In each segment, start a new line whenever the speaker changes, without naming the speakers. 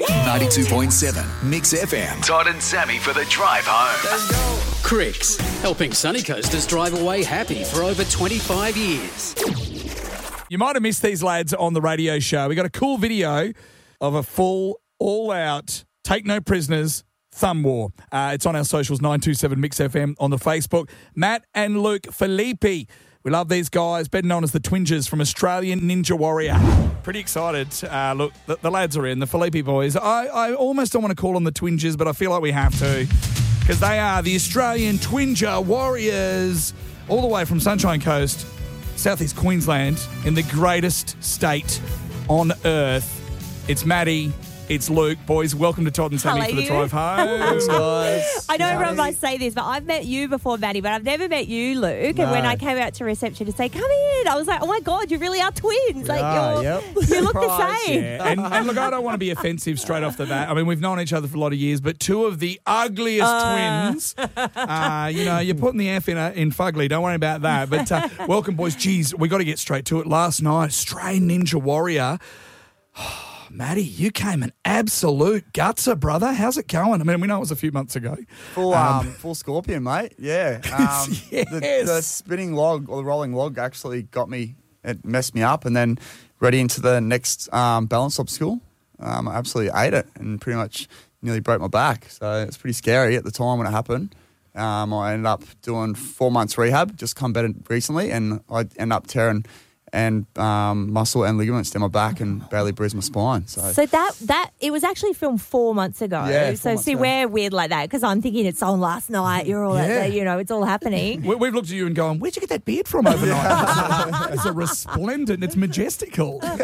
92.7 Mix FM. Todd and Sammy for the drive home.
Cricks, helping Sunny Coasters drive away happy for over 25 years.
You might have missed these lads on the radio show. We got a cool video of a full, all out, take no prisoners thumb war. Uh, it's on our socials, 927 Mix FM on the Facebook. Matt and Luke Filippi. We love these guys, better known as the Twingas from Australian Ninja Warrior. Pretty excited. Uh, look, the, the lads are in, the Filippi boys. I, I almost don't want to call them the Twingas, but I feel like we have to because they are the Australian Twinger Warriors, all the way from Sunshine Coast, southeast Queensland, in the greatest state on earth. It's Maddie. It's Luke. Boys, welcome to Todd and Sammy
Hello,
for the
you.
drive home.
guys.
I know everyone might say this, but I've met you before, Maddie, but I've never met you, Luke. And when I came out to reception to say, come in, I was like, oh my God, you really are twins. Like,
are,
you're,
yep.
you look the same.
Yeah, and, and look, I don't want to be offensive straight off the bat. I mean, we've known each other for a lot of years, but two of the ugliest twins. Uh, you know, you're putting the F in, a, in fugly. Don't worry about that. But uh, welcome, boys. Geez, we got to get straight to it. Last night, Stray Ninja Warrior. Maddie, you came an absolute gutser, brother. How's it going? I mean, we know it was a few months ago.
Full, um, full scorpion, mate. Yeah. Um, the, the spinning log or the rolling log actually got me, it messed me up. And then ready into the next um, balance obstacle, um, I absolutely ate it and pretty much nearly broke my back. So it's pretty scary at the time when it happened. Um, I ended up doing four months rehab, just come better recently, and I ended up tearing and um, muscle and ligaments down my back and barely bruised my spine. So,
So that that it was actually filmed four months ago.
Yeah, four
so
months
see,
ago.
we're weird like that because I'm thinking it's on last night. You're all
Yeah.
you know, it's all happening.
We, we've looked at you and gone, where'd you get that beard from overnight? it's a resplendent, it's majestical.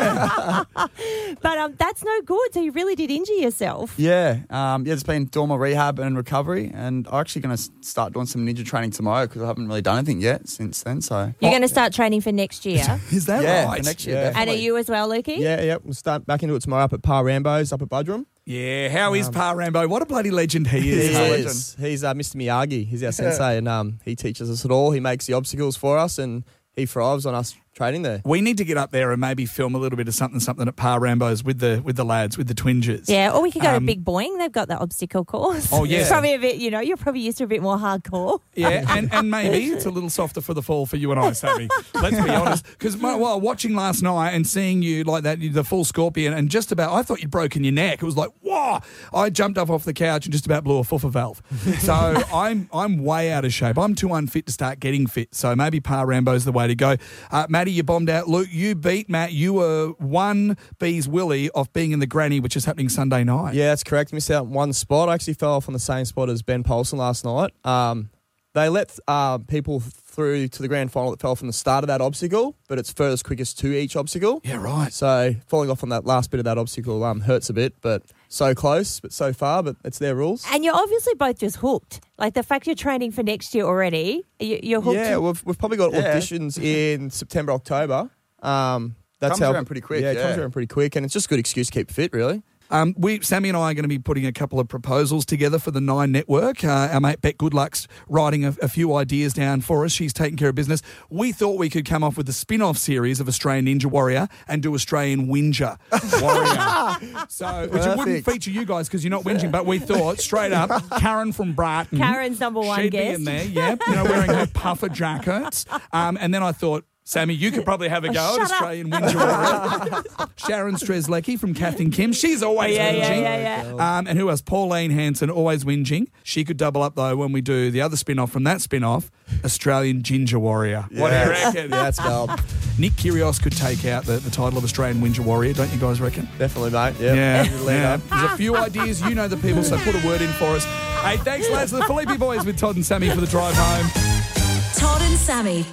but um, that's no good. So you really did injure yourself.
Yeah, um, yeah. It's been doing my rehab and recovery, and I'm actually going to start doing some ninja training tomorrow because I haven't really done anything yet since then. So
You're going to start training for next year.
Is that
yeah,
right?
for next year.
Yeah.
and are you as well, Lukey?
Yeah, yeah. We'll start back into it tomorrow up at Pa Rambo's up at Buderim.
Yeah, how is Pa Rambo? What a bloody legend he
He
is.
a legend.
He's uh, Mr. Miyagi. He's our sensei, and um, he teaches us it all. He makes the obstacles for us, and he thrives on us training there.
We need to get up there and maybe film a little bit of something, something at Pa Rambo's with the with the lads, with the Twingas.
Yeah, or we could go
Um,
to Big Boing. They've got the obstacle course.
Oh, yeah.
It's probably a bit, you know, you're probably used to a bit more hardcore.
Yeah, and, and maybe it's a little softer for the fall for you and I, Sammy. Let's be honest. Because while watching last night and seeing you like that, the full scorpion, and just about, I thought you'd broken your neck. It was like, whoa! I jumped up off the couch and just about blew a fuffer valve. So I'm I'm way out of shape. I'm too unfit to start getting fit. So maybe Pa Rambo's the way to go. Uh, Matty, you bombed out. Luke, you beat Matt. You were one bees willy off being in the granny, which is happening Sunday night.
Yeah, that's correct. Missed out one spot. I actually fell off on the same spot as Ben Polson last night. Um, they let uh, people through to the grand final that fell from the start of that obstacle, but it's furthest quickest to each obstacle.
Yeah, right.
So falling off on that last bit of that obstacle um, hurts a bit, but so close, but so far. But it's their rules.
And you're obviously both just hooked. Like the fact you're training for next year already, you, you're hooked.
Yeah, we've, we've probably got
Yeah.
auditions in September, October. Um, that's
Comes
how
around pretty quick,
Yeah, it comes around pretty quick, and it's just a good excuse to keep fit, really.
Um, we, Sammy and I are going to be putting a couple of proposals together for the Nine Network. Uh, our mate Bet Goodluck's writing a, a few ideas down for us. She's taking care of business. We thought we could come up with a spin off series of Australian Ninja Warrior and do Australian Whinger Warrior. so, which it wouldn't feature you guys because you're not whinging, but we thought straight up Karen from Brighton.
Karen's number one
She'd
guest.
be in there, yeah, you know, wearing her puffer jackets. Um, and then I thought, Sammy, you could probably have a go at
Shut up.
Australian Whinger Warrior. Sharon Strzelecki from Kath and Kim. She's always
Yeah, yeah,
whinging.
yeah, yeah.
Um, and who else? Pauline Hanson, always whinging. She could double up though when we do the other spin off from that spin off, Australian Ginger Warrior. What do you reckon?
Yeah, that's gold.
Nick Kyrgios could take out the, the title of Australian Ginger Warrior, don't you guys reckon?
Definitely, mate. Yep.
Yeah, yeah. There's a few ideas. You know the people, so put a word in for us. Hey, thanks, lads. The Filippi Boys with Todd and Sammy for the drive home.
Todd and Sammy.